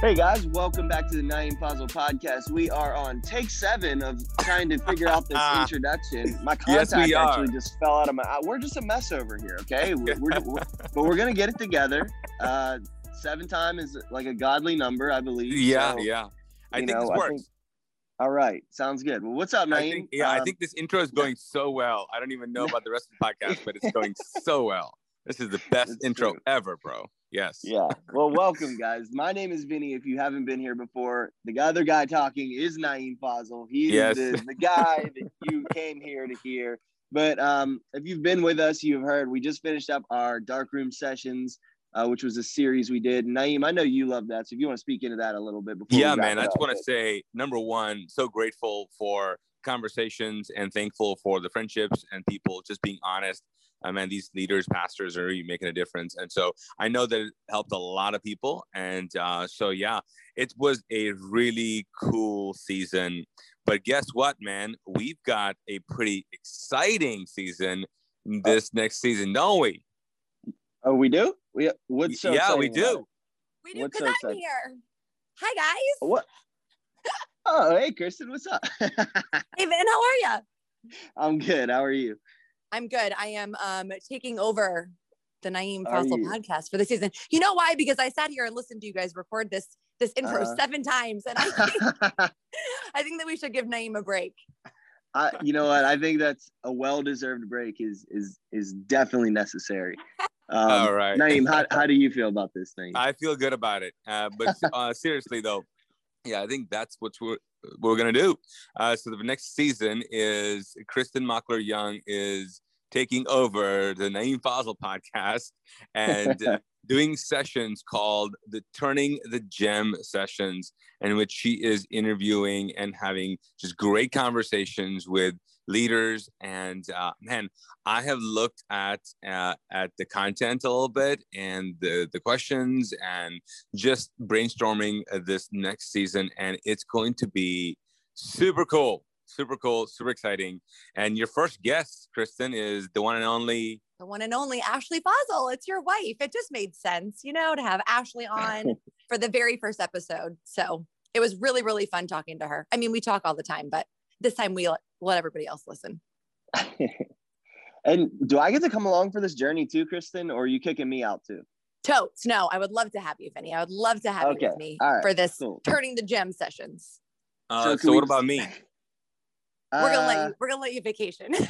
Hey guys, welcome back to the Naeem Fazal podcast. We are on take seven of trying to figure out this introduction. My contact Yes, are. actually just fell out of my. We're just a mess over here, okay? We're, we're, we're- but we're gonna get it together. Uh, seven time is like a godly number, I believe. Yeah, So, yeah. I think know, this works. think- All right, sounds good. Well, what's up, Naeem? I think, yeah, I Um, think this intro is going so well. I don't even know about the rest of the podcast, but it's going so well. This is the best It's intro true. ever, bro. Yes. Yeah. Well, welcome, guys. My name is Vinny. If you haven't been here before, the other guy talking is Naeem Fazal. He Yes. is the, the guy that you came here to hear. But um, if you've been with us, you've heard we just finished up our darkroom sessions, uh, which was a series we did. Naeem, I know you love that, so if you want to speak into that a little bit before. Yeah, man. I just want to say number one, so grateful for conversations and thankful for the friendships and people just being honest. I mean, these leaders, pastors are really making a difference. And so I know that it helped a lot of people. And uh, so, yeah, it was a really cool season. But guess what, man? We've got a pretty exciting season this next season, don't we? Oh, we do. We what's so yeah, we exciting about do. We do because so I'm exciting? here. Hi guys. What? Oh, hey, Kristen, what's up? Hey Vin, how are you? I'm good. How are you? I'm good. I am um taking over the Naeem Are Fazal podcast for the season. You know why? Because I sat here and listened to you guys record this this intro Uh-huh. seven times, and I think, I think that we should give Naeem a break. I, you know what? I think that's a well-deserved break. Is is is definitely necessary. Um, All right. Naeem, how, how do you feel about this thing? I feel good about it. Uh, but uh, seriously though, yeah, I think that's what we're we're gonna do. Uh, so the next season is Kristen Mockler Young is taking over the Naeem Fazal podcast and doing sessions called the Turning the Gem sessions, in which she is interviewing and having just great conversations with leaders. And uh, man, I have looked at uh, at the content a little bit and the the questions and just brainstorming uh, this next season, and it's going to be super cool, super cool, super exciting. And your first guest, Kristen, is the one and only. The one and only Ashley Fazal. It's your wife. It just made sense, you know, to have Ashley on for the very first episode. So it was really, really fun talking to her. I mean, we talk all the time, but this time we let, let everybody else listen. and do I get to come along for this journey too, Kristen, or are you kicking me out too? Totes. No, I would love to have you, Vinny. I would love to have you with me All right. for this Cool. turning the gem sessions. Uh, So so, what just- about me? We're gonna let Uh, you. We're gonna let you vacation.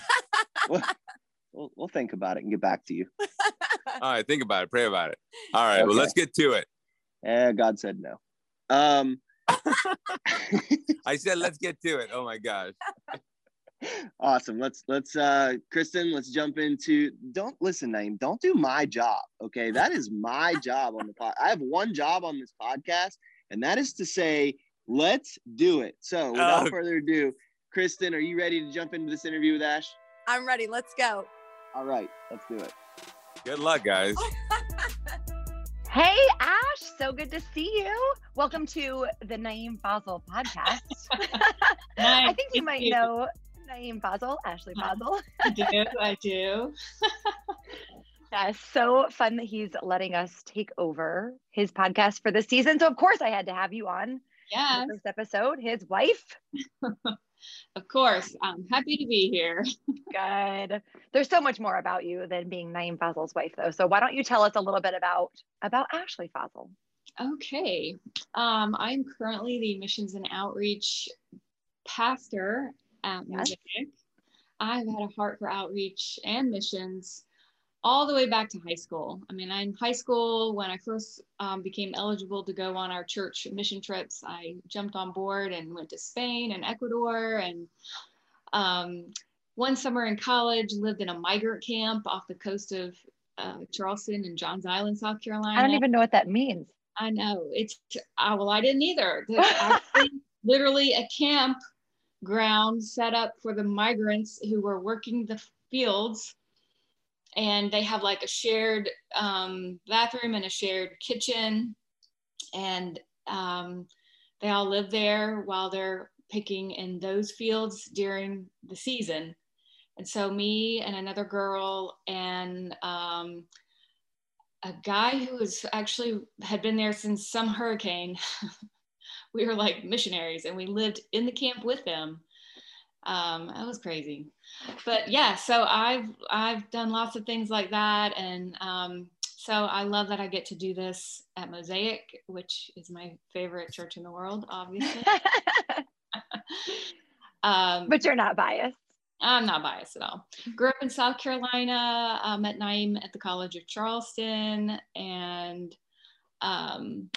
We'll, we'll think about it and get back to you. All right, think about it, pray about it. All right, well, let's get to it. Eh, God said no. Um, I said, let's get to it. Oh my gosh. Awesome. Let's let's uh Kristen, let's jump into don't listen, Naeem. Don't do my job. Okay. That is my job on the pod. I have one job on this podcast, and that is to say, let's do it. So without Oh. further ado, Kristen, are you ready to jump into this interview with Ash? I'm ready. Let's go. All right, let's do it. Good luck, guys. Hey, Ash, so good to see you. Welcome to the Naeem Fazal podcast. I think you might know Naeem Fazal, Ashley Fazal. I do. I do. Yeah, so fun that he's letting us take over his podcast for this season. So, of course, I had to have you on Yes, the first episode. His wife. of course. I'm happy to be here. Good. There's so much more about you than being Naeem Fazal's wife, though. So, why don't you tell us a little bit about about Ashley Fazal? Okay. Um, I'm currently the missions and outreach pastor at Yes. I've had a heart for outreach and missions all the way back to high school. I mean, in high school, when I first um, became eligible to go on our church mission trips, I jumped on board and went to Spain and Ecuador. And um, one summer in college, lived in a migrant camp off the coast of uh, Charleston and Johns Island, South Carolina. I don't even know what that means. I know it's uh, well, I didn't either. Actually literally a camp ground set up for the migrants who were working the fields, and they have like a shared um, bathroom and a shared kitchen, and um, they all live there while they're picking in those fields during the season. And so me and another girl and um, a guy who was actually had been there since some hurricane. we were like missionaries and we lived in the camp with them. Um, that was crazy. But yeah, so I've I've done lots of things like that. And um, so I love that I get to do this at Mosaic, which is my favorite church in the world, obviously. um, but you're not biased. I'm not biased at all. Grew up in South Carolina, uh, met Naeem at the College of Charleston, and um,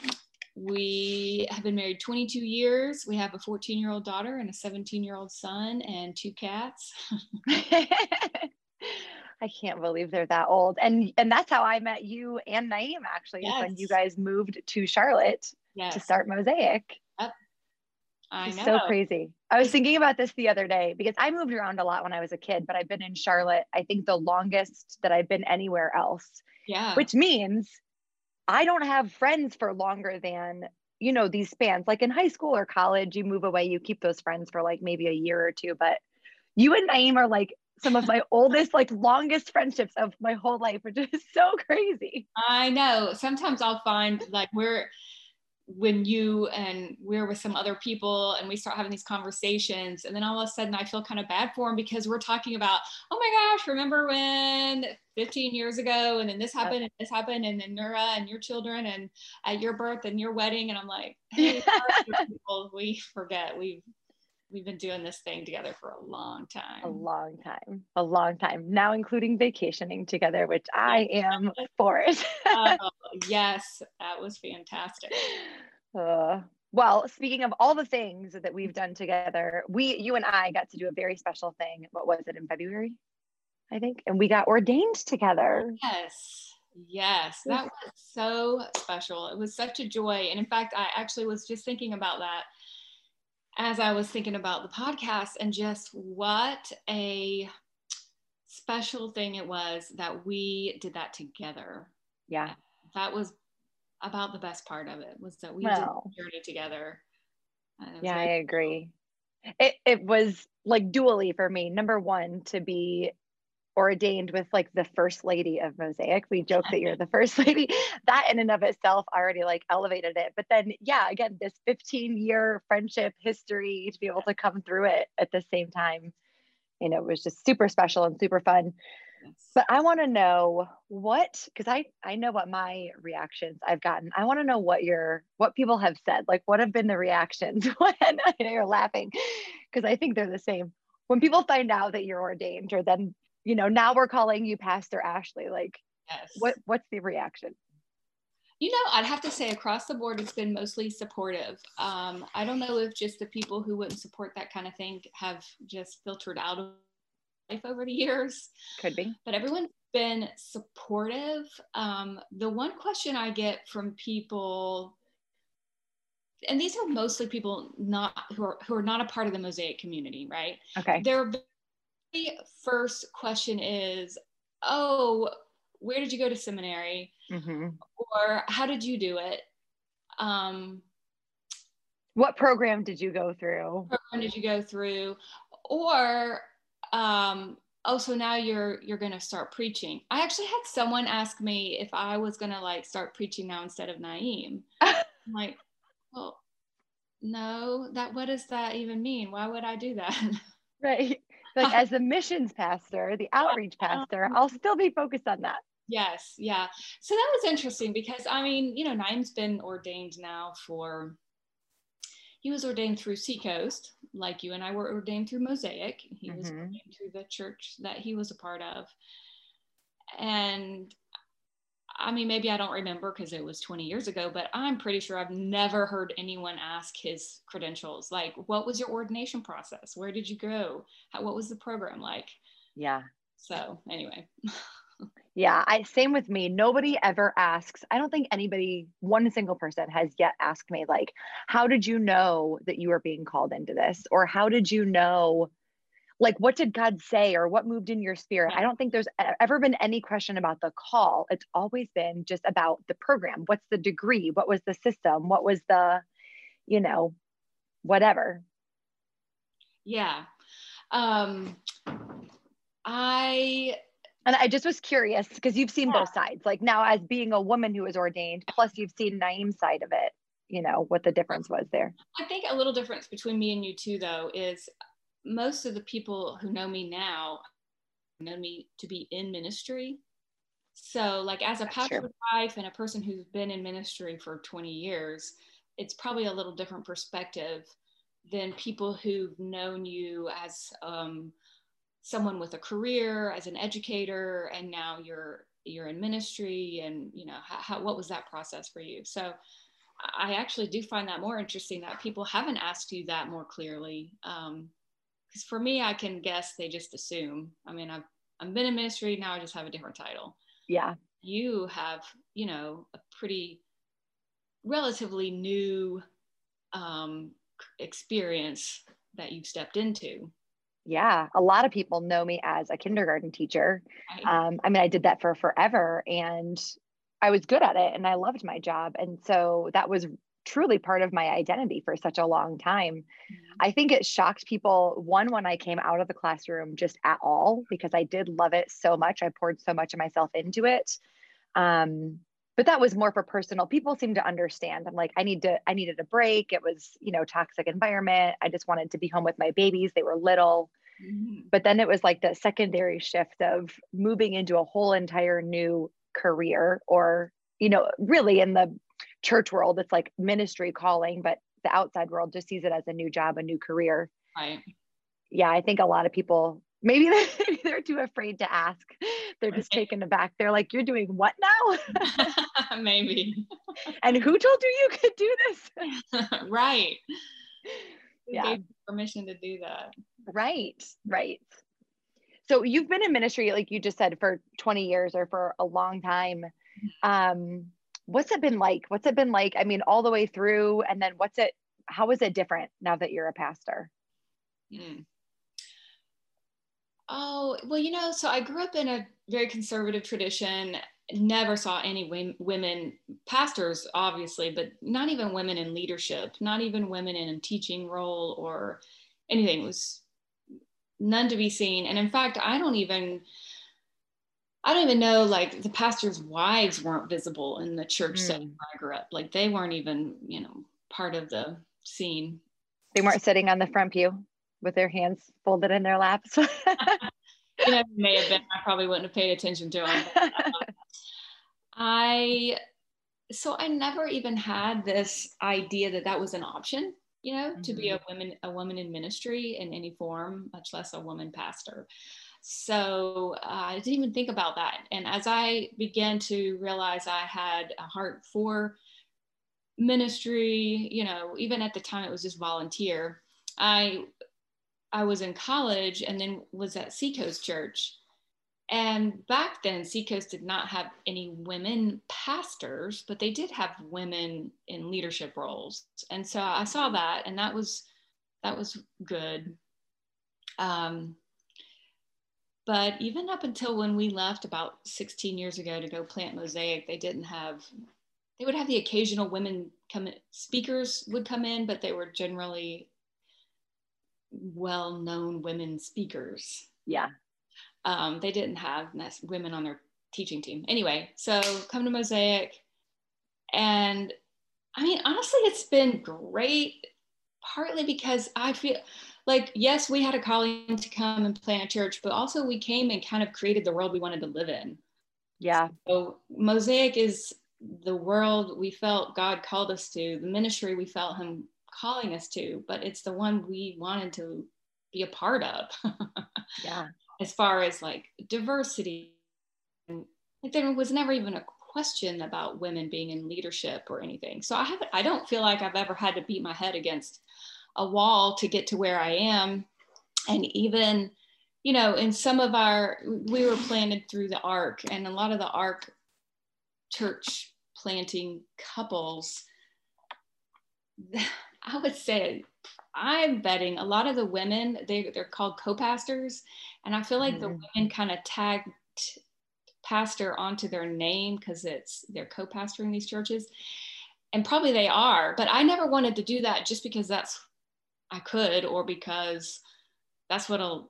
we have been married 22 years. We have a 14 year old daughter and a 17 year old son, and two cats. I can't believe they're that old. And and that's how I met you and Naeem actually, yes. when you guys moved to Charlotte yes. to start Mosaic. Yep. I know. So crazy. I was thinking about this the other day because I moved around a lot when I was a kid, but I've been in Charlotte, I think the longest that I've been anywhere else. Yeah. Which means I don't have friends for longer than, you know, these spans. Like in high school or college, you move away, you keep those friends for like maybe a year or two. But you and Naeem are like some of my oldest, like longest friendships of my whole life, which is so crazy. I know. Sometimes I'll find like we're when you and we're with some other people and we start having these conversations and then all of a sudden i feel kind of bad for them because we're talking about oh my gosh remember when 15 years ago and then this happened and this happened and then nura and your children and at your birth and your wedding? And i'm like hey people, we forget. We've we've been doing this thing together for a long time. A long time. A long time. Now including vacationing together, which I am for it. uh, yes, that was fantastic. Uh, well, speaking of all the things that we've done together, we you and I got to do a very special thing. What was it in February? I think. And we got ordained together. Yes. Yes, that was so special. It was such a joy. And in fact, I actually was just thinking about that as I was thinking about the podcast and just what a special thing it was that we did that together. Yeah. That was about the best part of it was that we well, did the journey together. Yeah, I agree. It it was like dually for me. Number one, to be ordained with like the first lady of Mosaic. We joke that you're the first lady. That in and of itself already like elevated it. But then, yeah, again, this 15 year friendship history to be able to come through it at the same time, you know, it was just super special and super fun. Yes. But I want to know what, because I I know what my reactions I've gotten. I want to know what your what people have said. Like, what have been the reactions when I know you're laughing, because I think they're the same when people find out that you're ordained or then you know, now we're calling you Pastor Ashley. Like, yes. what what's the reaction? You know, I'd have to say across the board, it's been mostly supportive. Um, I don't know if just the people who wouldn't support that kind of thing have just filtered out of life over the years. Could be. But everyone's been supportive. Um, the one question I get from people, and these are mostly people not who are who are not a part of the Mosaic community, right? Okay. They're first question is, oh, where did you go to seminary? Mm-hmm. Or how did you do it? Um, what program did you go through? program did you go through? Or um, oh, so now you're you're gonna start preaching. I actually had someone ask me if I was gonna like start preaching now instead of Naeem. I'm like, well, no, that what does that even mean? Why would I do that? Right like as the missions pastor, the outreach pastor, I'll still be focused on that. Yes, yeah. So that was interesting because I mean, you know, Naeem's been ordained now for he was ordained through Seacoast, like you and I were ordained through Mosaic. He mm-hmm. was ordained through the church that he was a part of. And I mean, maybe I don't remember because it was 20 years ago, but I'm pretty sure I've never heard anyone ask his credentials. Like, what was your ordination process? Where did you go? How, what was the program like? Yeah. So, anyway. yeah, I same with me. Nobody ever asks. I don't think anybody, one single person has yet asked me like, how did you know that you were being called into this? Or how did you know like what did god say or what moved in your spirit? I don't think there's ever been any question about the call. It's always been just about the program. What's the degree? What was the system? What was the you know whatever. Yeah. Um i And I just was curious because you've seen yeah. both sides. Like now, as being a woman who was ordained, plus you've seen Naeem's side of it, you know, what the difference was there. I think a little difference between me and you too, though, is most of the people who know me now know me to be in ministry. So, like as a pastor's wife and a person who's been in ministry for 20 years, it's probably a little different perspective than people who've known you as um, someone with a career, as an educator, and now you're you're in ministry. And you know, how, how what was that process for you? So, I actually do find that more interesting that people haven't asked you that more clearly. Um, because for me, I can guess they just assume. I mean, I've I've been in ministry now. I just have a different title. Yeah. You have, you know, a pretty relatively new um, experience that you've stepped into. Yeah, a lot of people know me as a kindergarten teacher. Right. Um, I mean, I did that for forever and I was good at it and I loved my job. And so that was truly part of my identity for such a long time. Mm-hmm. I think it shocked people, one, when I came out of the classroom just at all, because I did love it so much. I poured so much of myself into it. Um, but that was more for personal people seem to understand i'm like i need to i needed a break it was you know toxic environment i just wanted to be home with my babies they were little mm-hmm. but then it was like the secondary shift of moving into a whole entire new career or you know really in the church world it's like ministry calling but the outside world just sees it as a new job a new career. Right. Yeah i think a lot of people maybe they're too afraid to ask. They're just taken aback. They're like you're doing what now? Maybe. And who told you you could do this? Right. Yeah. permission to do that? Right right. So you've been in ministry like you just said for 20 years or for a long time. Mm-hmm. um what's it been like what's it been like i mean all the way through and then what's it how is it different now that you're a pastor mm. Oh, well, you know, so I grew up in a very conservative tradition, never saw any women pastors, obviously, but not even women in leadership, not even women in a teaching role or anything. It was none to be seen. And in fact, I don't even. I don't even know, like the pastors' wives weren't visible in the church mm. setting I grew up. Like they weren't even, you know, part of the scene. They weren't sitting on the front pew with their hands folded in their laps. you know, may have been. I probably wouldn't have paid attention to them. But, uh, I so I never even had this idea that that was an option. You know, mm-hmm. to be a mm-hmm. woman a woman in ministry in any form, much less a woman pastor. So uh, I didn't even think about that. And as I began to realize I had a heart for ministry, you know, even at the time it was just volunteer. I I was in college and then was at Seacoast Church. And back then, Seacoast did not have any women pastors, but they did have women in leadership roles. And so I saw that, and that was that was good. Um, but even up until when we left about 16 years ago to go plant Mosaic, they didn't have. They would have the occasional women come in, speakers would come in, but they were generally well-known women speakers. Yeah. Um, they didn't have women on their teaching team. Anyway, so come to Mosaic. And I mean, honestly, it's been great, partly because I feel like, yes, we had a calling to come and plant a church, but also we came and kind of created the world we wanted to live in. Yeah. So Mosaic is the world we felt God called us to, the ministry we felt Him calling us to, but it's the one we wanted to be a part of. yeah. As far as like diversity, like there was never even a question about women being in leadership or anything. So I haven't, I don't feel like I've ever had to beat my head against a wall to get to where I am. And even, you know, in some of our, we were planted through the ARC, and a lot of the ARC church planting couples I would say I'm betting a lot of the women they they're called co-pastors, and I feel like mm-hmm. the women kind of tagged pastor onto their name because it's they're co-pastoring these churches, and probably they are. But I never wanted to do that just because that's I could or because that's what a,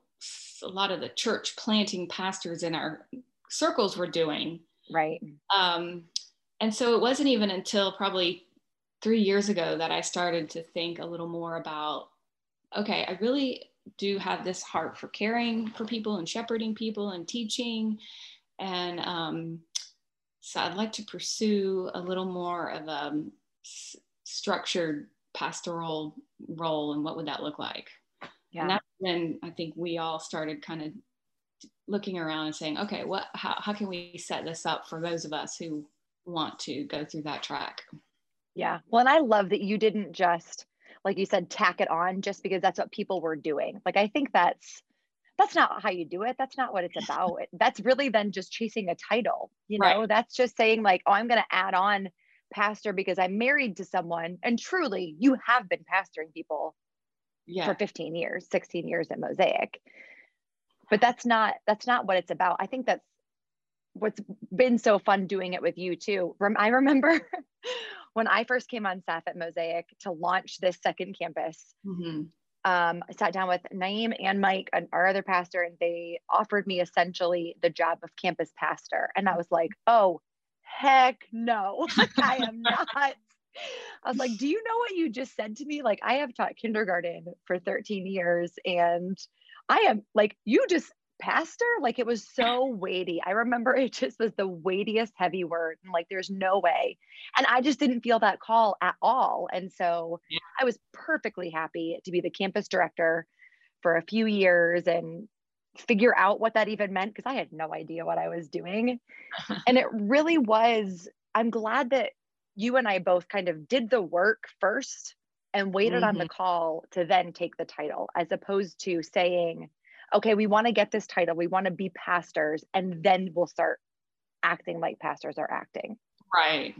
a lot of the church planting pastors in our circles were doing. Right. Um, and so it wasn't even until probably three years ago that I started to think a little more about okay, I really do have this heart for caring for people and shepherding people and teaching. And um, so I'd like to pursue a little more of a s- structured pastoral role and what would that look like? Yeah. And that's when I think we all started kind of looking around and saying, okay, what, how, how can we set this up for those of us who want to go through that track? Yeah. Well, and I love that you didn't just, like you said, tack it on just because that's what people were doing. Like, I think that's, that's not how you do it. That's not what it's about. That's really then just chasing a title. You know, Right. that's just saying, like, oh, I'm going to add on pastor because I'm married to someone. And truly, you have been pastoring people Yeah. for 15 years 16 years at mosaic but that's not that's not what it's about i think that's what's been so fun doing it with you too i remember when i first came on staff at mosaic to launch this second campus Mhm. um, i sat down with naeem and mike and our other pastor and they offered me essentially the job of campus pastor and i was like oh heck no i am not I was like, do you know what you just said to me? Like, I have taught kindergarten for 13 years and I am like, you just pastor? Like, it was so weighty. I remember it just was the weightiest heavy word. And like, there's no way. And I just didn't feel that call at all. And so Yeah. I was perfectly happy to be the campus director for a few years and figure out what that even meant because I had no idea what I was doing. and it really was, I'm glad that you and I both kind of did the work first and waited on the mm-hmm. call to then take the title, as opposed to saying, okay, we want to get this title, we want to be pastors, and then we'll start acting like pastors are acting, Right.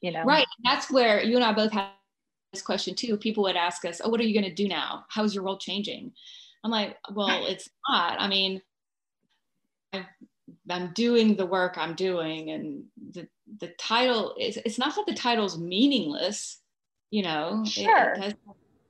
you know? Right. That's where you and I both had this question too. People would ask us, Oh, what are you going to do now? How is your role changing? I'm like, Well, it's not. I mean, I've, I'm doing the work I'm doing, and the, the title is, it's not that the title's meaningless, you know, It- Sure. it, has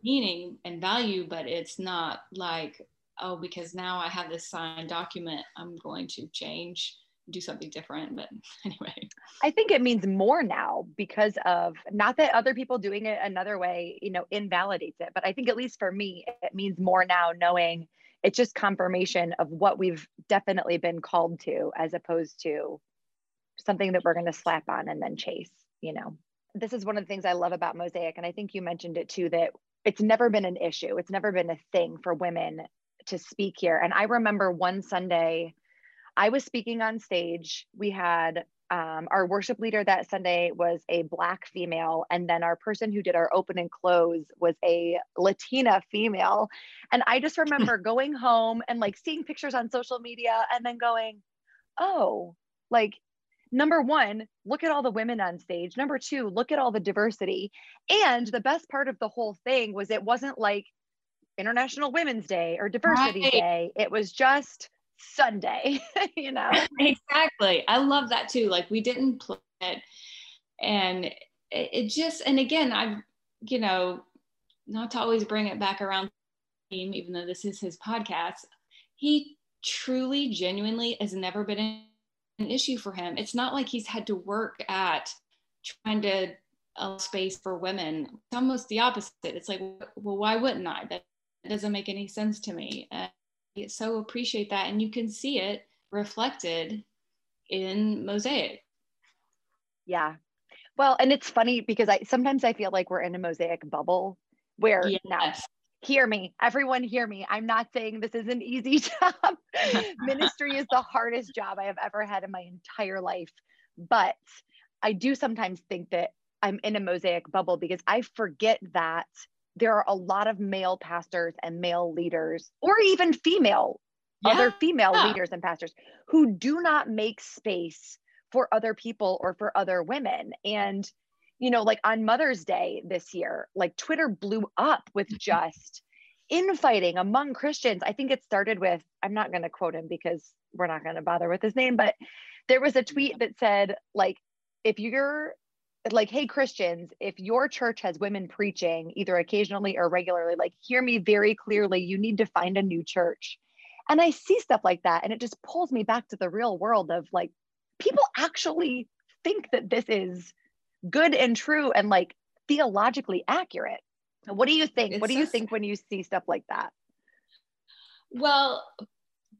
meaning and value, but it's not like, Oh, because now I have this signed document, I'm going to change, do something different. But anyway. I think it means more now because of not that other people doing it another way, you know, invalidates it, but I think at least for me, it means more now knowing it's just confirmation of what we've definitely been called to as opposed to something that we're going to slap on and then chase, you know. This is one of the things I love about Mosaic. And I think you mentioned it too that it's never been an issue, it's never been a thing for women to speak here. And I remember one Sunday, I was speaking on stage. We had um, our worship leader that Sunday was a Black female. And then our person who did our open and close was a Latina female. And I just remember going home and like seeing pictures on social media and then going, oh, like, number one, look at all the women on stage. Number two, look at all the diversity. And the best part of the whole thing was it wasn't like International Women's Day or Diversity Right. Day, it was just Sunday, you know? exactly. I love that too like we didn't plan it. And it, it just and again i've you know not to always bring it back around even though this is his podcast he truly genuinely has never been an issue for him. It's not like he's had to work at trying to a space for women. It's almost the opposite. It's like well why wouldn't i? That doesn't make any sense to me. And so appreciate that and you can see it reflected in mosaic Yeah. Well, and it's funny because I sometimes I feel like we're in a mosaic bubble where now hear me, everyone hear me. I'm not saying this is an easy job. Ministry is the hardest job I have ever had in my entire life. But I do sometimes think that I'm in a mosaic bubble because I forget that there are a lot of male pastors and male leaders, or even female, other female Yeah. leaders and pastors who do not make space for other people or for other women. And, you know, like on Mother's Day this year, like Twitter blew up with just infighting among Christians. I think it started with, I'm not going to quote him because we're not going to bother with his name, but there was a tweet that said, like, if you're like, hey, Christians, if your church has women preaching either occasionally or regularly, like, hear me very clearly, you need to find a new church. And I see stuff like that and it just pulls me back to the real world of like people actually think that this is good and true and like theologically accurate. What do you think? It's what do you so think when you see stuff like that? Well,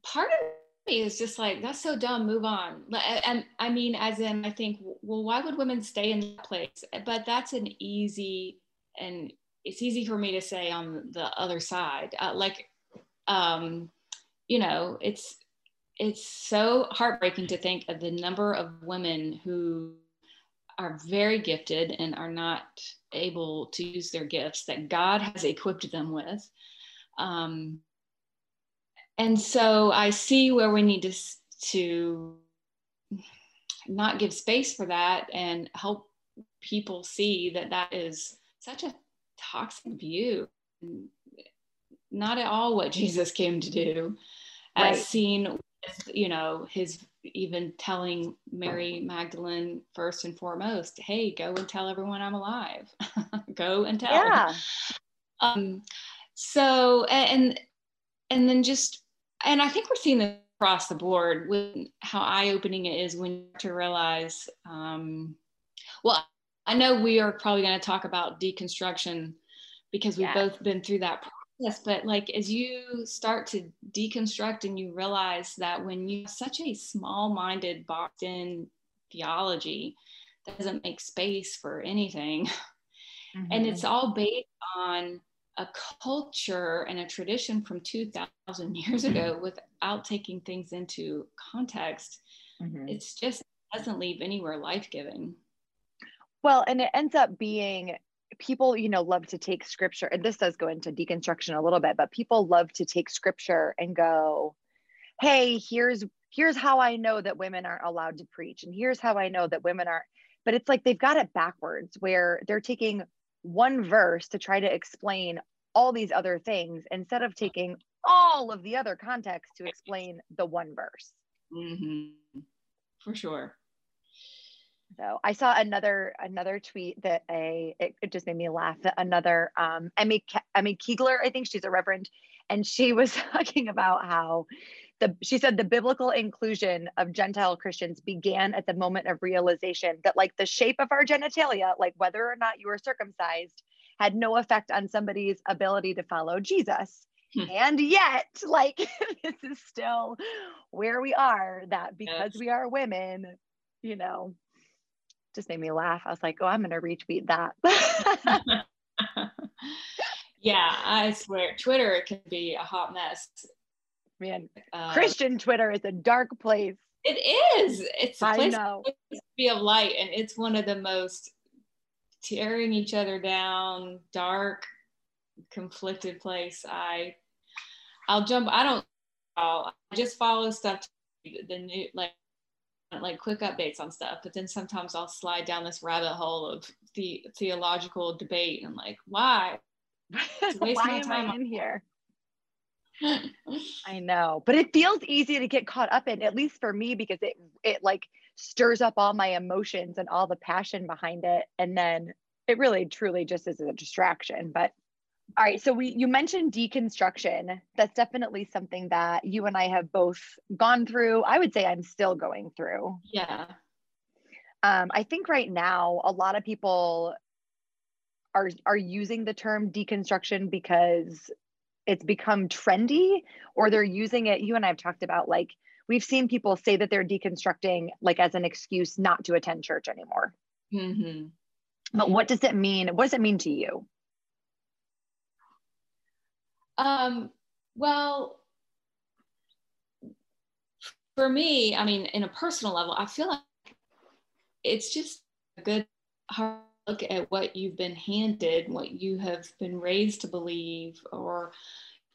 part of is just like, that's so dumb, move on. And I mean, as in, I think, well, why would women stay in that place? But that's an easy, and it's easy for me to say on the other side. Uh, like, um, you know, it's, it's so heartbreaking to think of the number of women who are very gifted and are not able to use their gifts that God has equipped them with. Um, and so I see where we need to to not give space for that and help people see that that is such a toxic view, not at all what Jesus came to do, Right. as seen with you know his even telling Mary Magdalene first and foremost, hey, go and tell everyone I'm alive, go and tell Yeah. um so and and then just and i think we're seeing this across the board with how eye-opening it is when you to realize um well i know we are probably going to talk about deconstruction because we've Yes. both been through that process but like as you start to deconstruct and you realize that when you have such a small-minded boxed in theology that doesn't make space for anything and Mhm. it's all based on a culture and a tradition from 2000 years ago without taking things into context Mhm. it's just doesn't leave anywhere life-giving Well, and it ends up being people, you know, love to take scripture, and this does go into deconstruction a little bit, but people love to take scripture and go, hey, here's here's how I know that women aren't allowed to preach, and here's how I know that women aren't. But it's like they've got it backwards, where they're taking one verse to try to explain all these other things instead of taking all of the other context to explain the one verse. Mhm. for sure So I saw another another tweet that a it, it just made me laugh. That another um, Emmy Ke- Emmy Kegler, I think she's a reverend, and she was talking about how the she said the biblical inclusion of Gentile Christians began at the moment of realization that like the shape of our genitalia, like whether or not you were circumcised, had no effect on somebody's ability to follow Jesus. Hmm. And yet, like this is still where we are. That because Yes. we are women, you know, just made me laugh. I was like, oh, I'm going to retweet that. yeah i swear twitter can be a hot mess Man, uh, Christian Twitter is a dark place. it is. It's a place to be of light and it's one of the most tearing each other down dark conflicted place. I i'll jump i don't I'll, I just follow stuff the new like like quick updates on stuff but then sometimes i'll slide down this rabbit hole of the theological debate and like why? Waste Why my am time. I in here? I know, but it feels easy to get caught up in, at least for me, because it it like stirs up all my emotions and all the passion behind it, and then it really truly just is a distraction. But all right, so we you mentioned deconstruction. That's definitely something that you and I have both gone through. I would say I'm still going through. yeah Um, I think right now a lot of people are are using the term deconstruction because it's become trendy, or they're using it. You and I have talked about like we've seen people say that they're deconstructing like as an excuse not to attend church anymore. hmm But what does it mean? What does it mean to you? Um, well, for me, I mean, in a personal level, I feel like it's just a good hard look at what you've been handed, what you have been raised to believe, or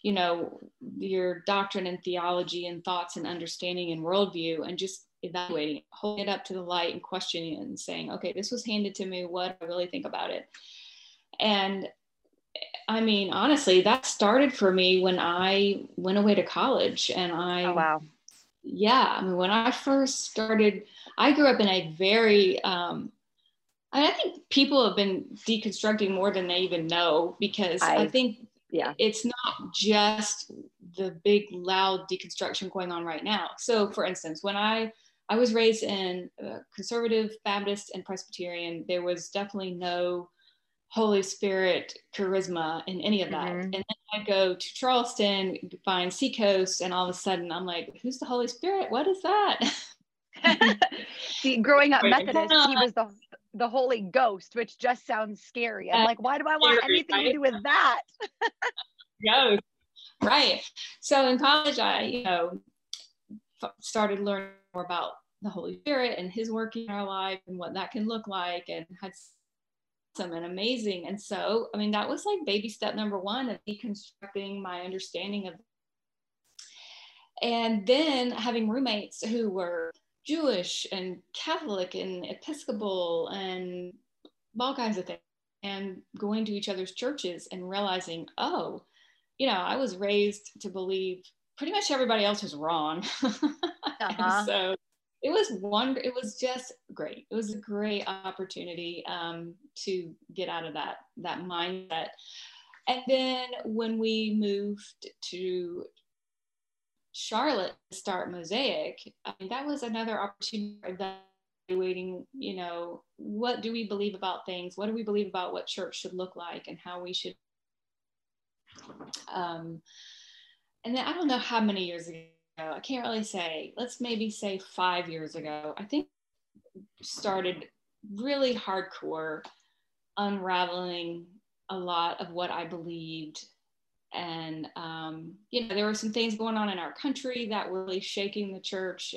you know, your doctrine and theology and thoughts and understanding and worldview, and just evaluating, holding it up to the light and questioning it and saying, okay, this was handed to me. What do I really think about it? And I mean, honestly, that started for me when I went away to college and I, Oh wow. yeah, I mean, when I first started, I grew up in a very, um, I, mean, I think people have been deconstructing more than they even know because I, I- think Yeah. It's not just the big loud deconstruction going on right now. So for instance, when I I was raised in conservative Baptist and Presbyterian, there was definitely no Holy Spirit charisma in any of that. Mm-hmm. And then I go to Charleston, find Seacoast, and all of a sudden I'm like, who's the Holy Spirit? What is that? See, growing up Methodist, he was the the Holy Ghost, which just sounds scary. I'm like, why do I want anything to do with that? Ghost, right? So in college, I you know started learning more about the Holy Spirit and His work in our life and what that can look like, and had some and amazing. And so, I mean, that was like baby step number one of deconstructing my understanding of. And then having roommates who were Jewish and Catholic and Episcopal and all kinds of things, and going to each other's churches and realizing, oh, you know, I was raised to believe pretty much everybody else was wrong. uh-huh. so it was one, it was just great. It was a great opportunity um, to get out of that that mindset. And then when we moved to Charlotte start Mosaic, I mean, that was another opportunity evaluating, you know, what do we believe about things? What do we believe about what church should look like and how we should. Um, and then I don't know how many years ago, I can't really say, let's maybe say five years ago, I think started really hardcore unraveling a lot of what I believed and um, you know there were some things going on in our country that were really shaking the church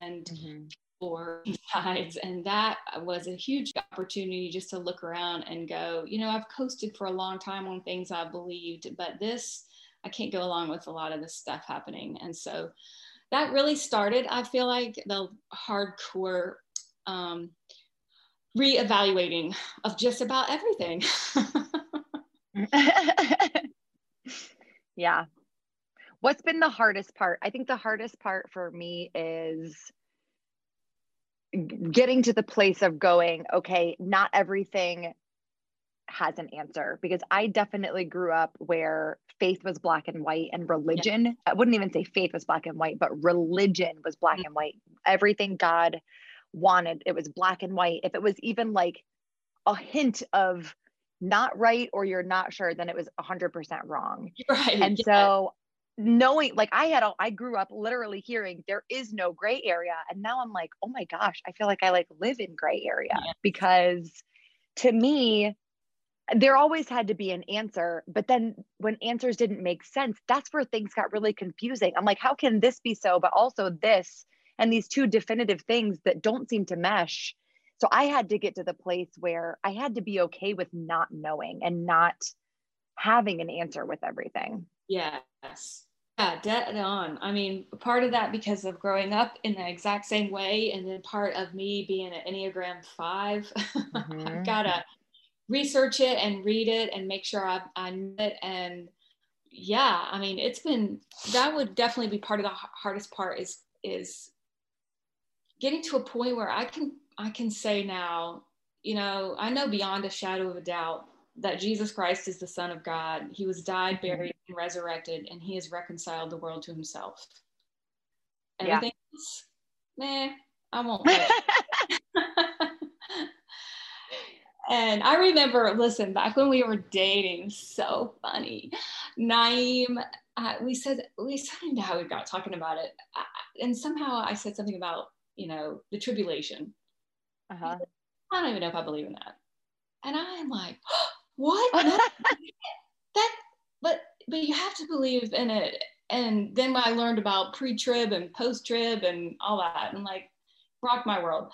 and mm-hmm. sides. And that was a huge opportunity just to look around and go you know i've coasted for a long time on things i believed but this i can't go along with a lot of this stuff happening. And so that really started i feel like the hardcore um, reevaluating of just about everything Yeah. What's been the hardest part? I think the hardest part for me is getting to the place of going, okay, not everything has an answer because I definitely grew up where faith was black and white and religion, yeah. I wouldn't even say faith was black and white, but religion was black mm-hmm. and white. Everything God wanted, it was black and white. If it was even like a hint of not right or you're not sure, then it was 100% wrong. Right. And yeah. so knowing like I had a, I grew up literally hearing there is no gray area and now I'm like, "Oh my gosh, I feel like I like live in gray area yeah. because to me there always had to be an answer, but then when answers didn't make sense, that's where things got really confusing. I'm like, how can this be so but also this and these two definitive things that don't seem to mesh? So i had to get to the place where i had to be okay with not knowing and not having an answer with everything. Yes. Yeah dead on. I mean part of that because of growing up in the exact same way and then part of me being an enneagram 5 mm-hmm. i've got to research it and read it and make sure i, I know it. And yeah i mean it's been that would definitely be part of the hardest part is is getting to a point where i can I can say now, you know, I know beyond a shadow of a doubt that Jesus Christ is the Son of God. He was died, mm-hmm. buried, and resurrected, and he has reconciled the world to himself. Everything yeah. else, meh, I won't. and I remember, listen, back when we were dating, so funny. Naeem, uh, we said, we said how we got talking about it. Uh, and somehow I said something about, you know, the tribulation uh-huh. I don't even know if I believe in that. And I'm like, what? that, but but you have to believe in it. And then when I learned about pre-trib and post-trib and all that, and like rocked my world.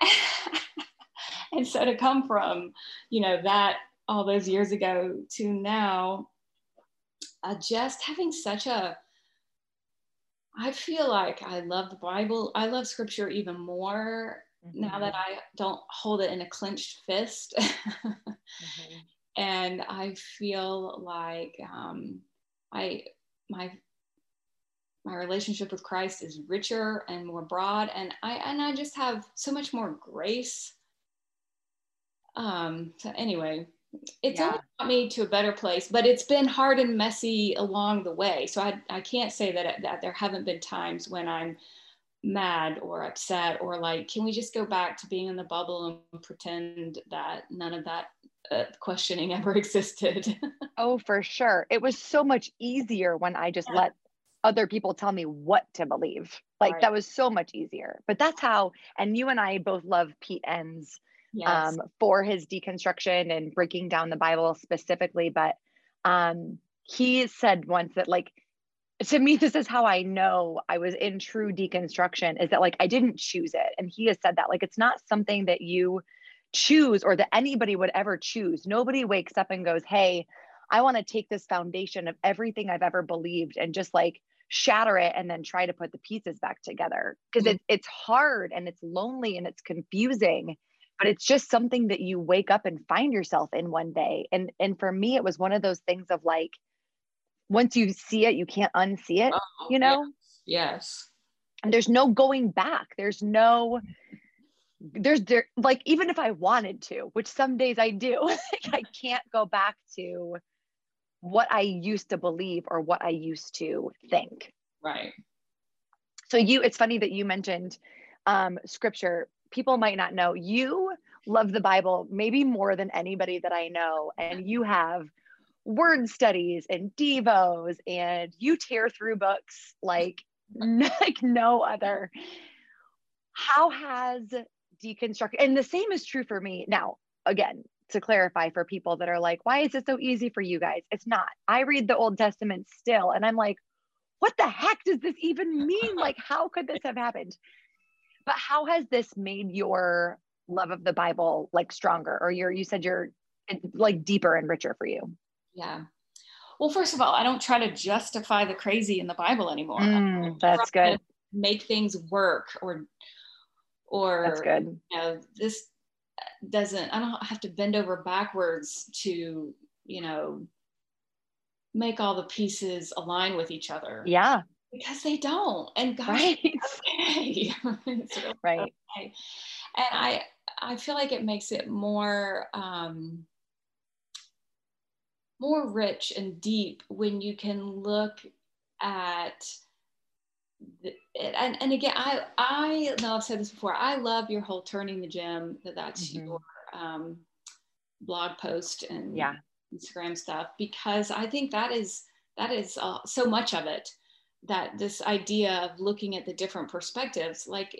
and so to come from, you know, that all those years ago to now, uh, just having such a I feel like I love the Bible. I love scripture even more mm-hmm. now that I don't hold it in a clenched fist. mm-hmm. And I feel like um, I my my relationship with Christ is richer and more broad, and I and I just have so much more grace. Um, so anyway, it's Yeah. only got me to a better place, but it's been hard and messy along the way. So I, I can't say that, that there haven't been times when I'm mad or upset or like, can we just go back to being in the bubble and pretend that none of that uh, questioning ever existed? Oh, for sure. It was so much easier when I just let other people tell me what to believe. Like Right. that was so much easier. But that's how, and you and I both love Pete Enns yes. um, for his deconstruction and breaking down the Bible specifically. But um, he said once that, like, to me, this is how I know I was in true deconstruction is that, like, I didn't choose it. And he has said that, like, it's not something that you choose or that anybody would ever choose. Nobody wakes up and goes, Hey, I want to take this foundation of everything I've ever believed and just like shatter it and then try to put the pieces back together. Because Mhm. it, it's hard and it's lonely and it's confusing but it's just something that you wake up and find yourself in one day and and for me it was one of those things of like once you see it you can't unsee it Oh, you know? Yes. and there's no going back. There's no there's there like even if i wanted to which some days i do like i can't go back to what i used to believe or what i used to think. Right. so you it's funny that you mentioned um scripture. People might not know. You love the bible maybe more than anybody that i know and you have word studies and devos and you tear through books like like no other. How has deconstruct and the same is true for me. Now again to clarify for people that are like why is it so easy for you guys? It's not. I read the old testament still and i'm like what the heck does this even mean? Like how could this have happened? But how has this made your love of the bible like stronger or your you said you're like deeper and richer for you Yeah. Well, first of all, I don't try to justify the crazy in the Bible anymore. Mm, that's good. Make things work or or that's good. you know this doesn't i don't have to bend over backwards to you know make all the pieces align with each other. Yeah. Because they don't. And gosh right. okay. Really right. okay. and i i feel like it makes it more um more rich and deep when you can look at the, and, and again i i know i've said this before i love your whole turning the gem that that's Mhm. your um, blog post and yeah instagram stuff because i think that is that is uh, so much of it that this idea of looking at the different perspectives like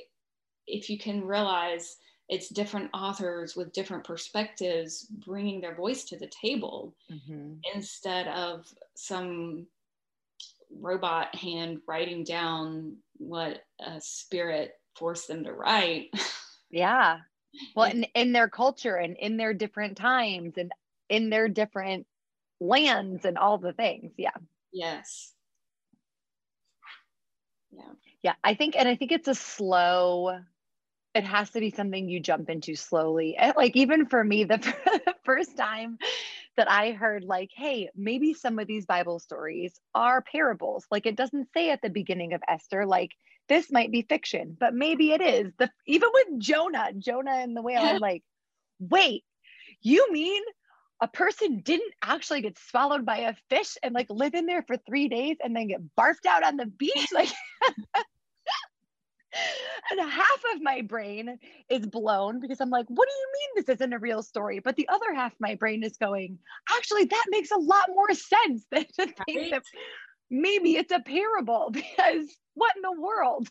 if you can realize it's different authors with different perspectives bringing their voice to the table Mhm. instead of some robot hand writing down what a spirit forced them to write. yeah well in, in their culture and in their different times and in their different lands and all the things yeah yes. Yeah. yeah i think and i think it's a slow it has to be something you jump into slowly and like even for me the first time that i heard like hey maybe some of these bible stories are parables. Like it doesn't say at the beginning of esther like this might be fiction but maybe it is. The even with jonah jonah and the whale i'm like wait you mean a person didn't actually get swallowed by a fish and like live in there for three days and then get barfed out on the beach? Like and half of my brain is blown because I'm like, what do you mean this isn't a real story? But the other half of my brain is going, actually, that makes a lot more sense than to think that maybe it's a parable because what in the world?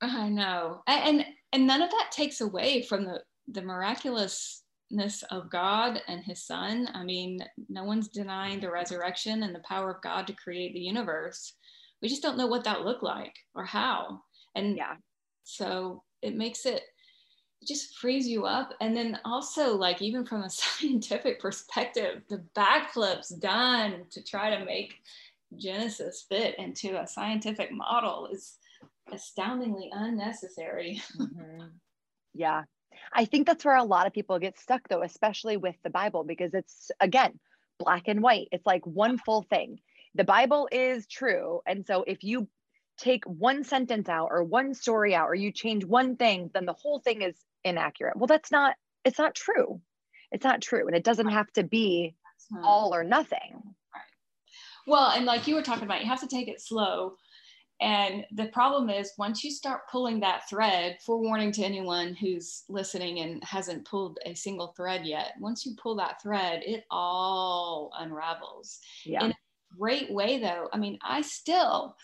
I know. And and none of that takes away from the the miraculousness of God and his son. I mean, no one's denying the resurrection and the power of God to create the universe. We just don't know what that looked like or how. And Yeah. so it makes it it just frees you up and then also like even from a scientific perspective the backflips done to try to make genesis fit into a scientific model is astoundingly unnecessary mm-hmm. Yeah. I think that's where a lot of people get stuck though, especially with the Bible, because it's again black and white. It's like one full thing. The Bible is true. And so if you take one sentence out or one story out or you change one thing, then the whole thing is inaccurate. Well, that's not, it's not true. it's not true and it doesn't have to be all or nothing Right. well and like you were talking about you have to take it slow and the problem is once you start pulling that thread, forewarning to anyone who's listening and hasn't pulled a single thread yet, once you pull that thread, it all unravels. Yeah. In a great way though. I mean, I still,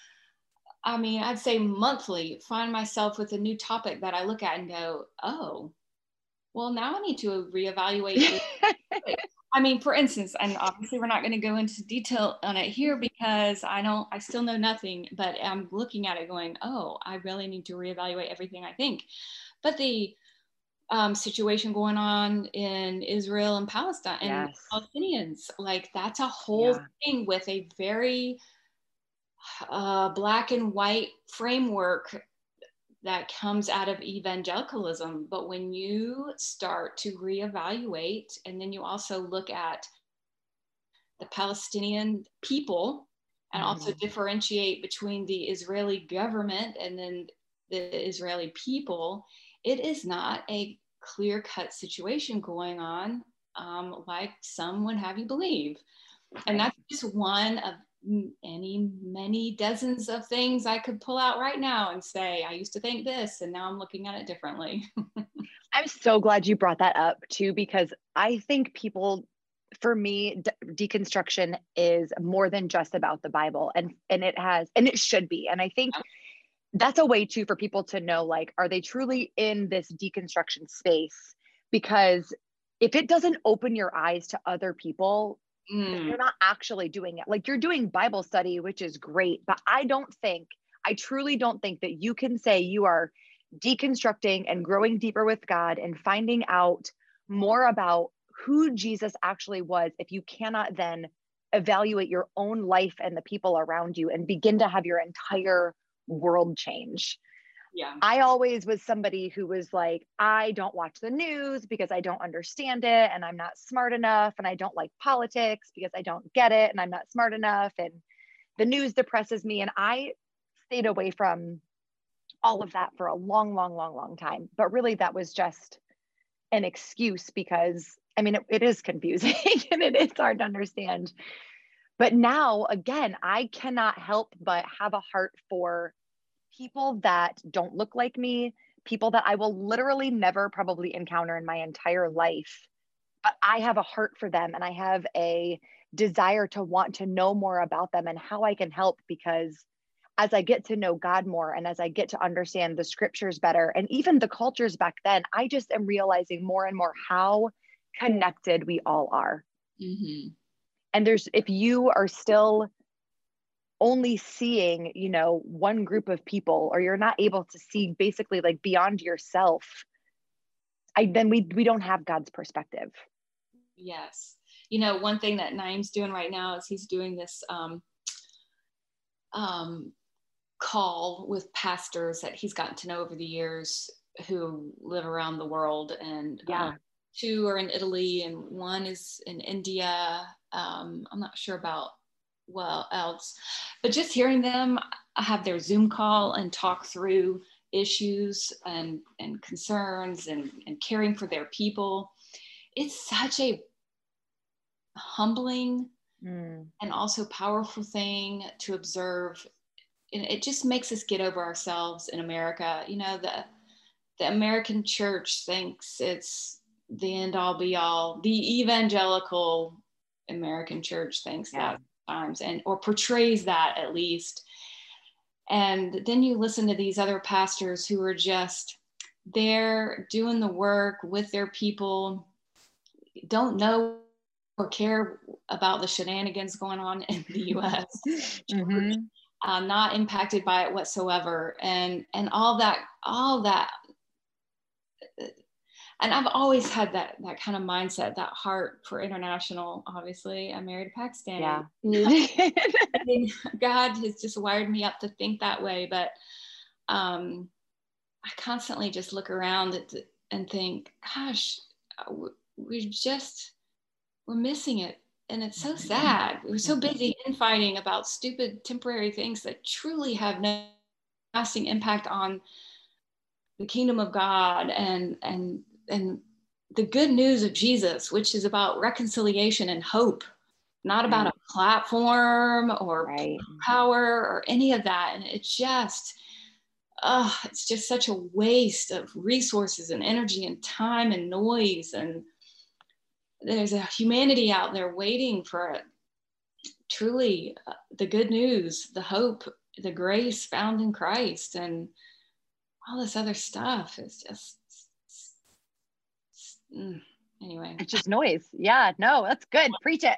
I mean, I'd say monthly find myself with a new topic that I look at and go, oh, well, now I need to reevaluate. I mean, for instance, and obviously we're not going to go into detail on it here because I don't, I still know nothing, but I'm looking at it going, oh, I really need to reevaluate everything I think. But the um, situation going on in Israel and Palestine and Yes. Palestinians, like that's a whole Yeah. thing with a very uh, black and white framework that comes out of evangelicalism. But when you start to reevaluate, and then you also look at the Palestinian people and also differentiate between the Israeli government and then the Israeli people, it is not a clear cut situation going on um, like some would have you believe. And that's just one of any many dozens of things I could pull out right now and say, I used to think this and now I'm looking at it differently. I'm so glad you brought that up too, because I think people, for me, de- deconstruction is more than just about the Bible, and and it has, and it should be. And I think that's a way too for people to know, like, are they truly in this deconstruction space? Because if it doesn't open your eyes to other people, Mm, you're not actually doing it. Like you're doing Bible study, which is great, but I don't think, I truly don't think that you can say you are deconstructing and growing deeper with God and finding out more about who Jesus actually was if you cannot then evaluate your own life and the people around you and begin to have your entire world change. Yeah. I always was somebody who was like, I don't watch the news because I don't understand it and I'm not smart enough. And I don't like politics because I don't get it and I'm not smart enough. And the news depresses me. And I stayed away from all of that for a long, long, long, long time. But really, that was just an excuse because I mean, it, it is confusing and it is hard to understand. But now, again, I cannot help but have a heart for people that don't look like me, people that I will literally never probably encounter in my entire life. But I have a heart for them and I have a desire to want to know more about them and how I can help because as I get to know God more and as I get to understand the scriptures better and even the cultures back then, I just am realizing more and more how connected we all are. Mhm. And there's, if you are still only seeing, you know, one group of people, or you're not able to see basically like beyond yourself, I then we we don't have God's perspective. Yes. You know, one thing that Naeem's doing right now is he's doing this um, um, call with pastors that he's gotten to know over the years who live around the world. And Yeah. um, two are in Italy and one is in India. Um, I'm not sure about well else, but just hearing them have their Zoom call and talk through issues and, and concerns and, and caring for their people. It's such a humbling mm. and also powerful thing to observe. And it just makes us get over ourselves in america. You know the the american church thinks it's the end all be all. The evangelical american church thinks Yeah. that times and or portrays that at least and then you listen to these other pastors who are just there doing the work with their people don't know or care about the shenanigans going on in the US, Mhm. uh, not impacted by it whatsoever, and and all that, all that. And I've always had that that kind of mindset, that heart for international. Obviously, I married a Pakistani. Yeah. I mean, God has just wired me up to think that way. But um, I constantly just look around the, and think, gosh, uh, we're just we're missing it, and it's so mm-hmm. sad. We're so mm-hmm. busy infighting about stupid temporary things that truly have no lasting impact on the kingdom of God and and and the good news of Jesus, which is about reconciliation and hope, not about a platform or Right. power or any of that. And it's just, oh, it's just such a waste of resources and energy and time and noise. And there's a humanity out there waiting for it. Truly, uh, the good news, the hope, the grace found in Christ, and all this other stuff is just. Mm, anyway, It's just noise. Yeah, no, that's good. Preach it.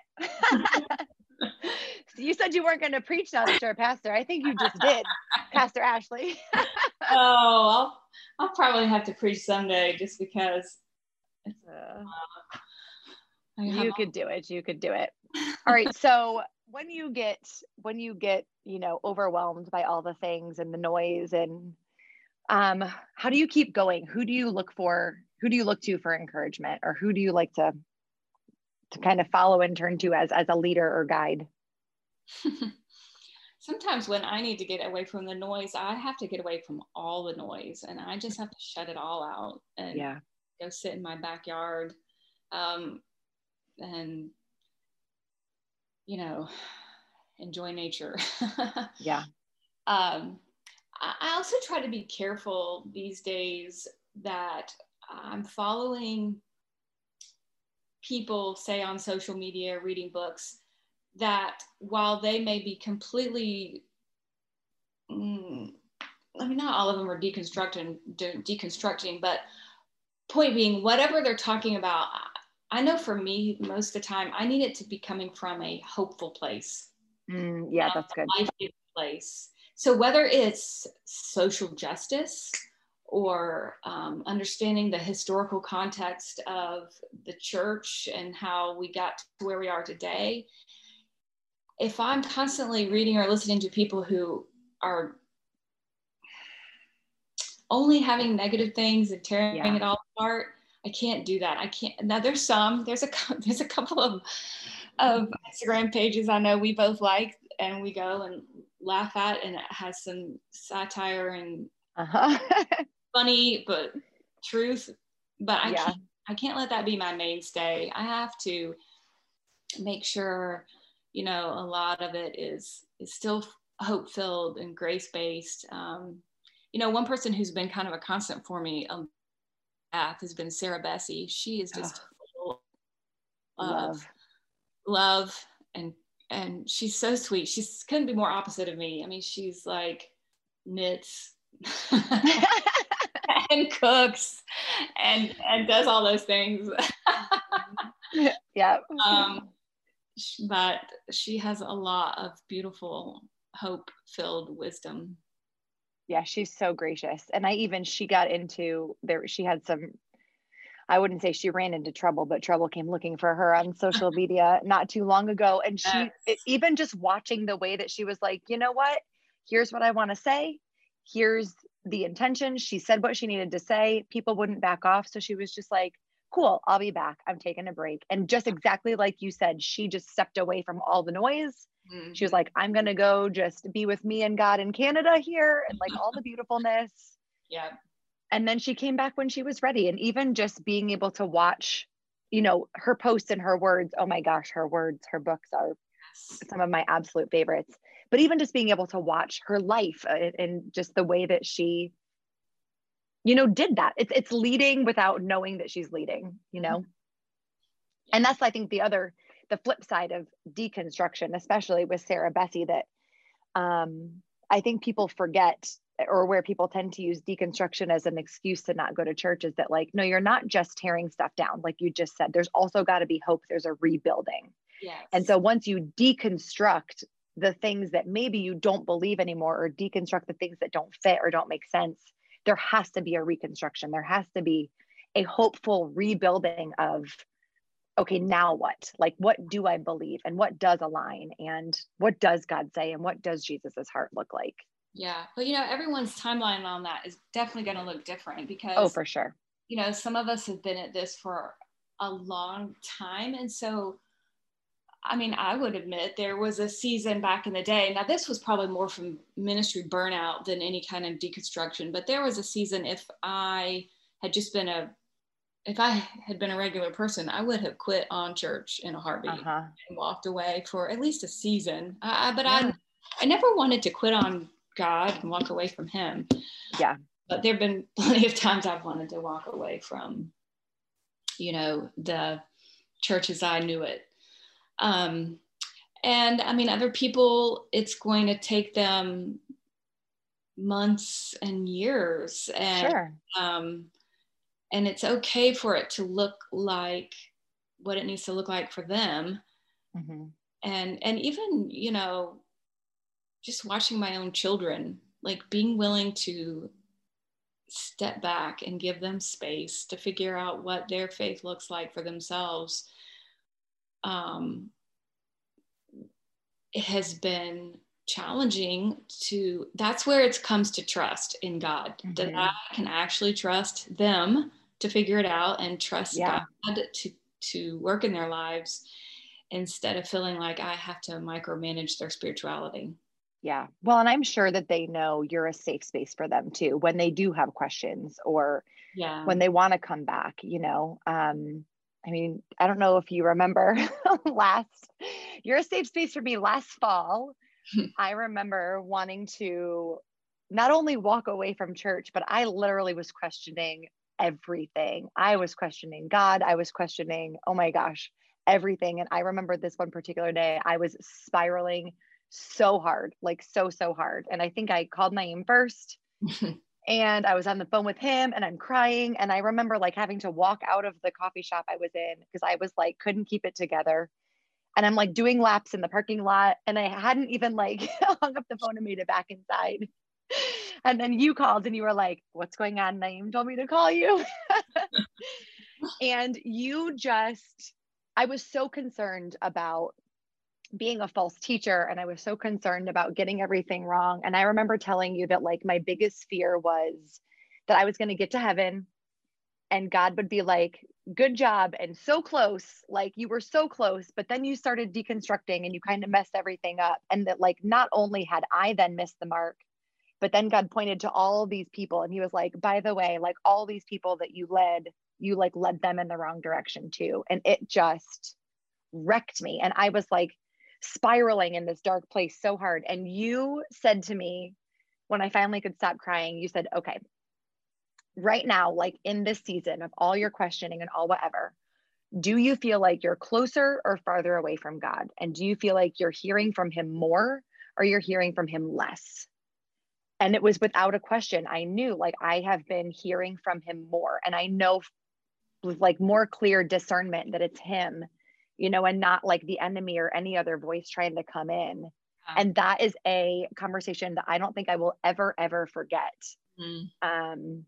So you said you weren't going to preach now that you're a pastor. I think you just did, Pastor Ashley. oh, I'll, I'll probably have to preach someday just because Uh, I have you could do it. You could do it. All right. So when you get when you get you know overwhelmed by all the things and the noise and um, how do you keep going? Who do you look for? Who do you look to for encouragement, or who do you like to to kind of follow and turn to as as a leader or guide? sometimes when I need to get away from the noise, I have to get away from all the noise and I just have to shut it all out and Yeah. go sit in my backyard um, and, you know, enjoy nature. Yeah. um, I I also try to be careful these days that I'm following people, say on social media, reading books, that while they may be completely, mm, I mean, not all of them are deconstructing, de- deconstructing, but point being, whatever they're talking about, I- know for me, most of the time, I need it to be coming from a hopeful place Mm, yeah, um, that's good. place. So whether it's social justice or um, understanding the historical context of the church and how we got to where we are today, if I'm constantly reading or listening to people who are only having negative things and tearing Yeah. it all apart, I can't do that. I can't. Now there's some. There's a there's a couple of of Instagram pages I know we both like and we go and laugh at, and it has some satire and Uh-huh. funny but truth. But I Yeah. can't I can't let that be my mainstay. I have to make sure, you know, a lot of it is is still hope filled and grace based. Um, you know, one person who's been kind of a constant for me on path has been Sarah Bessey. She is just full of Love. love and and she's so sweet. She's couldn't be more opposite of me. I mean, she's like knits and cooks and and does all those things. yeah. um, but she has a lot of beautiful, hope-filled wisdom. yeah she's so gracious and i even she got into there she had some i wouldn't say she ran into trouble but trouble came looking for her on social media not too long ago and she Yes. it, even just watching the way that she was like you know what here's what i want to say here's the intention. She said what she needed to say. People wouldn't back off. So she was just like cool i'll be back. I'm taking a break. And just exactly like you said she just stepped away from all the noise. She was mm-hmm. like i'm gonna go just be with me and god in canada here and like all the beautifulness. Yeah, and then she came back when she was ready. And even just being able to watch you know her posts and her words oh my gosh her words her books are some of my absolute favorites but even just being able to watch her life uh, and, and just the way that she you know did that. It's it's leading without knowing that she's leading you know? And that's i think the other the flip side of deconstruction especially with sarah bessey that um i think people forget or where people tend to use deconstruction as an excuse to not go to church is that like no you're not just tearing stuff down like you just said. There's also got to be hope. There's a rebuilding. Yes. and so once you deconstruct the things that maybe you don't believe anymore or deconstruct the things that don't fit or don't make sense there has to be a reconstruction. There has to be a hopeful rebuilding of okay now what? Like what do i believe and what does align and what does god say and what does jesus's heart look like? Yeah, but you know, everyone's timeline on that is definitely going to look different oh, because oh for sure. you know some of us have been at this for a long time, and so I mean, I would admit there was a season back in the day. Now, this was probably more from ministry burnout than any kind of deconstruction, but there was a season if I had just been a if I had been a regular person, I would have quit on church in a heartbeat Uh-huh. and walked away for at least a season. I, but Yeah. I, I never wanted to quit on God and walk away from Him. Yeah. But there've been plenty of times I've wanted to walk away from, you know, the church as I knew it. Um, and I mean, other people, it's going to take them months and years. And Sure. um, and it's okay for it to look like what it needs to look like for them hmm and and even you know just watching my own children like being willing to step back and give them space to figure out what their faith looks like for themselves um it has been challenging to that's where it comes to trust in god that Mhm. i can actually trust them to figure it out and trust Yeah. god to to work in their lives instead of feeling like i have to micromanage their spirituality Yeah. Well, and I'm sure that they know you're a safe space for them too when they do have questions or yeah when they want to come back, you know. Um, I mean, I don't know if you remember last, you're a safe space for me last fall. I remember wanting to not only walk away from church, but I literally was questioning everything. I was questioning God. I was questioning, oh my gosh, everything. And I remember this one particular day, I was spiraling so hard, like so, so hard. And I think I called Naeem first and I was on the phone with him and I'm crying. And I remember like having to walk out of the coffee shop I was in because I was like, couldn't keep it together. And I'm like doing laps in the parking lot. And I hadn't even like hung up the phone and made it back inside. And then you called and you were like, what's going on? Naeem told me to call you. and you just, I was so concerned about being a false teacher and I was so concerned about getting everything wrong. And I remember telling you that like my biggest fear was that I was going to get to heaven and God would be like, good job and so close. Like you were so close, but then you started deconstructing and you kind of messed everything up. And that like not only had I then missed the mark, but then God pointed to all these people and he was like, by the way, like all these people that you led, you like led them in the wrong direction too. And it just wrecked me. And I was like, spiraling in this dark place so hard. And you said to me, when I finally could stop crying, you said, okay, right now, like in this season of all your questioning and all whatever, do you feel like you're closer or farther away from God? And do you feel like you're hearing from Him more or you're hearing from Him less? And it was without a question. I knew like I have been hearing from Him more. And I know with like more clear discernment that it's Him you know, and not like the enemy or any other voice trying to come in. And that is a conversation that I don't think I will ever, ever forget. Mm. Um,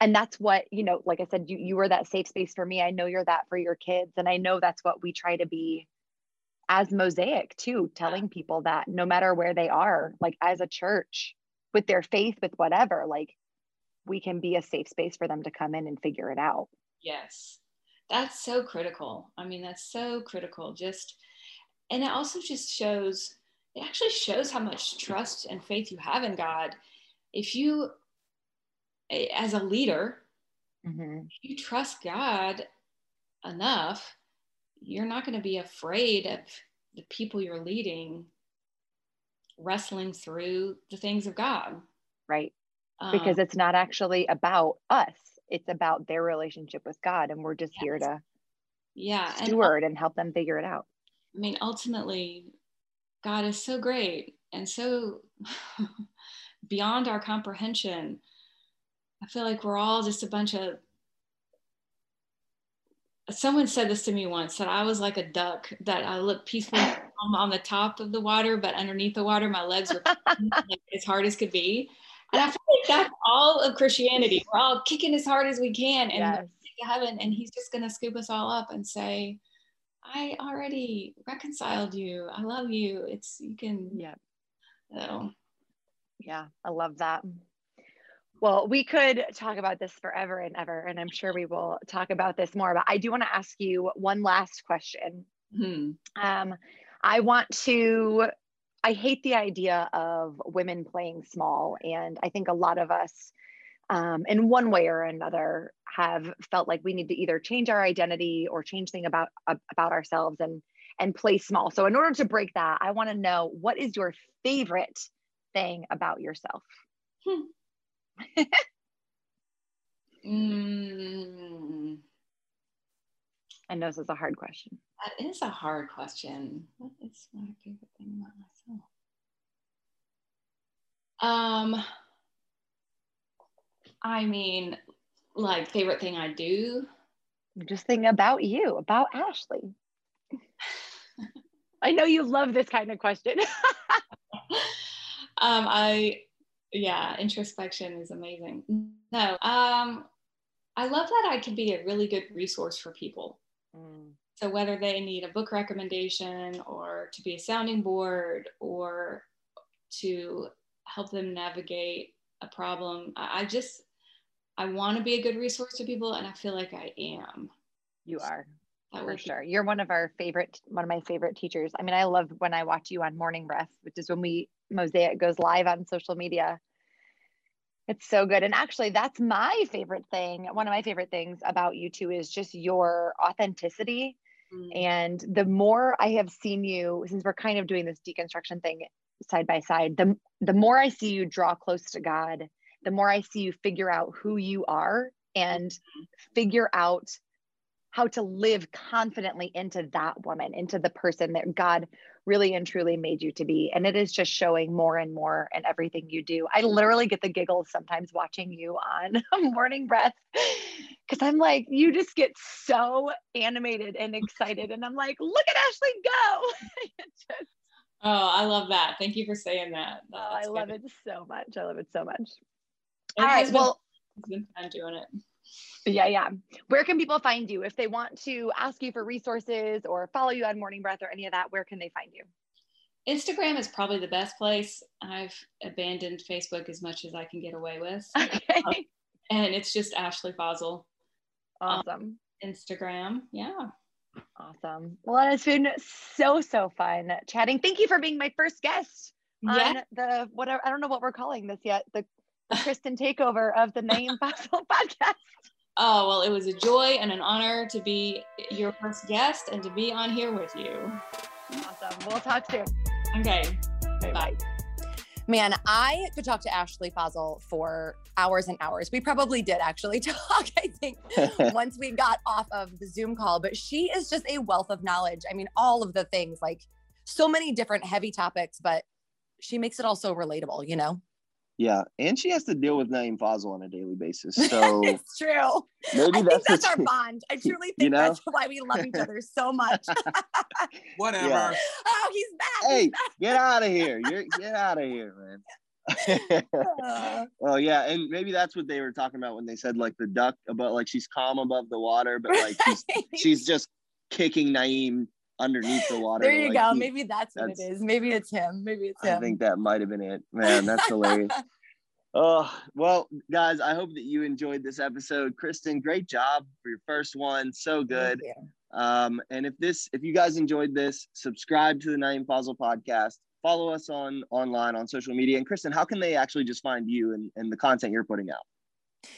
and that's what, you know, like I said, you, you were that safe space for me. I know you're that for your kids. And I know that's what we try to be as Mosaic too, telling people that no matter where they are, like as a church, with their faith, with whatever, like we can be a safe space for them to come in and figure it out. yes that's so critical. I mean that's so critical. Just and it also just shows it actually shows how much trust and faith you have in god. If you as a leader Mhm. if you trust god enough you're not going to be afraid of the people you're leading wrestling through the things of god. Right. Um, Because it's not actually about us, it's about their relationship with God. And we're just here to yeah and steward and help them figure it out. I mean, ultimately, God is so great and so beyond our comprehension. I feel like we're all just a bunch of. Someone said this to me once that I was like a duck, that I looked peaceful on, on the top of the water, but underneath the water, my legs were like, as hard as could be. And I feel like that's all of Christianity. We're all kicking as hard as we can and Yes. heaven, and He's just going to scoop us all up and say, I already reconciled you. I love you. It's you can. Yeah. So Yeah. I love that. Well, we could talk about this forever and ever, and I'm sure we will talk about this more. But I do want to ask you one last question. hmm. Um, I want to, I hate the idea of women playing small. And I think a lot of us, um, in one way or another, have felt like we need to either change our identity or change thing about about ourselves and and play small. So in order to break that, I want to know what is your favorite thing about yourself? Hmm. mm. I know this is a hard question. That is a hard question. What is my favorite thing about myself? Um, I mean, like favorite thing I do. Just think about you, about Ashley. I know you love this kind of question. um, I, yeah, introspection is amazing. No, um, I love that I can be a really good resource for people. Mm. So whether they need a book recommendation or to be a sounding board or to help them navigate a problem, I, I just I want to be a good resource to people, and I feel like I am. You are for sure. You're one of our favorite, one of my favorite teachers. I mean, I love when I watch you on Morning Breath, which is when we Mosaic goes live on social media. It's so good. And actually, that's my favorite thing. One of my favorite things about you two is just your authenticity. Mm. And the more I have seen you, since we're kind of doing this deconstruction thing side by side, the, the more I see you draw close to God, the more I see you figure out who you are and mm-hmm. figure out how to live confidently into that woman, into the person that God really and truly made you to be. And it is just showing more and more in everything you do. I mm-hmm. literally get the giggles sometimes watching you on Morning Breath because I'm like, you just get so animated and excited. And I'm like, look at Ashley go. just, oh, I love that. Thank you for saying that. Oh, I love it so much. I love it so much. It All right. Been, well, it's been fun doing it. Yeah, yeah. Where can people find you if they want to ask you for resources or follow you on Morning Breath or any of that? Where can they find you? Instagram is probably the best place. I've abandoned Facebook as much as I can get away with. Okay. Um, and it's just Ashley. Awesome. Um, Instagram. Yeah. Awesome. Well, it's been so, so fun chatting. Thank you for being my first guest yeah. on the whatever. I don't know what we're calling this yet. The Kristen takeover of the Naeem Fazal podcast. Oh, well, it was a joy and an honor to be your first guest and to be on here with you. Awesome. We'll talk soon. Okay. Bye. Bye. Man, I could talk to Ashley Fazal for hours and hours. We probably did actually talk, I think, once we got off of the Zoom call, but she is just a wealth of knowledge. I mean, all of the things, like so many different heavy topics, but she makes it all so relatable, you know? Yeah, and she has to deal with Naeem Fazal on a daily basis. So it's true. Maybe that's, that's our bond. I truly think you know? that's why we love each other so much. Whatever. Yeah. Oh, he's back. Hey, he's back. get out of here! You're get out of here, man. Uh. well, yeah, and maybe that's what they were talking about when they said like the duck about like she's calm above the water, but like she's she's just kicking Naeem underneath the water. There you like, go. Maybe that's, that's, what it is. Maybe it's him. Maybe it's him. I think that might have been it. Man, that's hilarious. Oh, well, guys, I hope that you enjoyed this episode. Kristen, great job for your first one. So good. Um, and if this, if you guys enjoyed this, subscribe to the Naeem Fazal podcast. Follow us on online on social media. And Kristen, how can they actually just find you and, and the content you're putting out?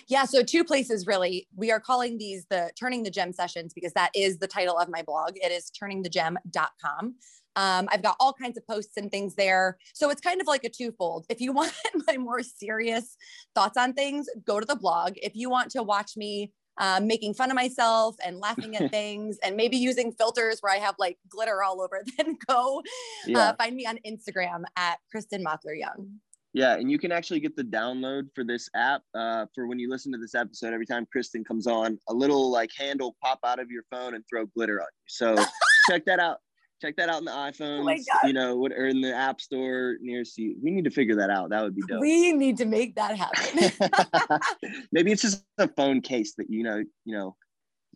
Yeah, so two places really. We are calling these the Turning the Gem sessions because that is the title of my blog. It is turningthegem.com. Um, I've got all kinds of posts and things there. So it's kind of like a twofold. If you want my more serious thoughts on things, go to the blog. If you want to watch me um, making fun of myself and laughing at things and maybe using filters where I have like glitter all over, then go uh, yeah. uh, find me on Instagram at Kristen Mockler Young. Yeah, and you can actually get the download for this app uh, for when you listen to this episode. Every time Kristen comes on, a little like handle pop out of your phone and throw glitter on you. So check that out. Check that out in the iPhone. Oh you know, what or in the App Store nearest you. We need to figure that out. That would be dope. We need to make that happen. Maybe it's just a phone case that you know, you know,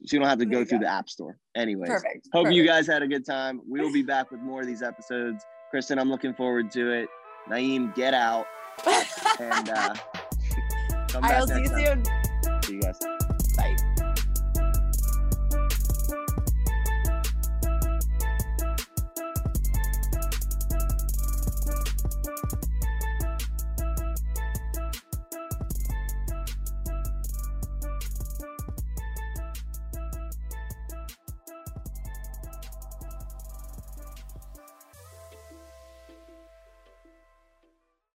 so you don't have to go through go. the App Store. Anyways, perfect. Hope perfect. you guys had a good time. We will be back with more of these episodes. Kristen, I'm looking forward to it. Naeem, get out. and uh, come back I'll see you time. soon. See you guys.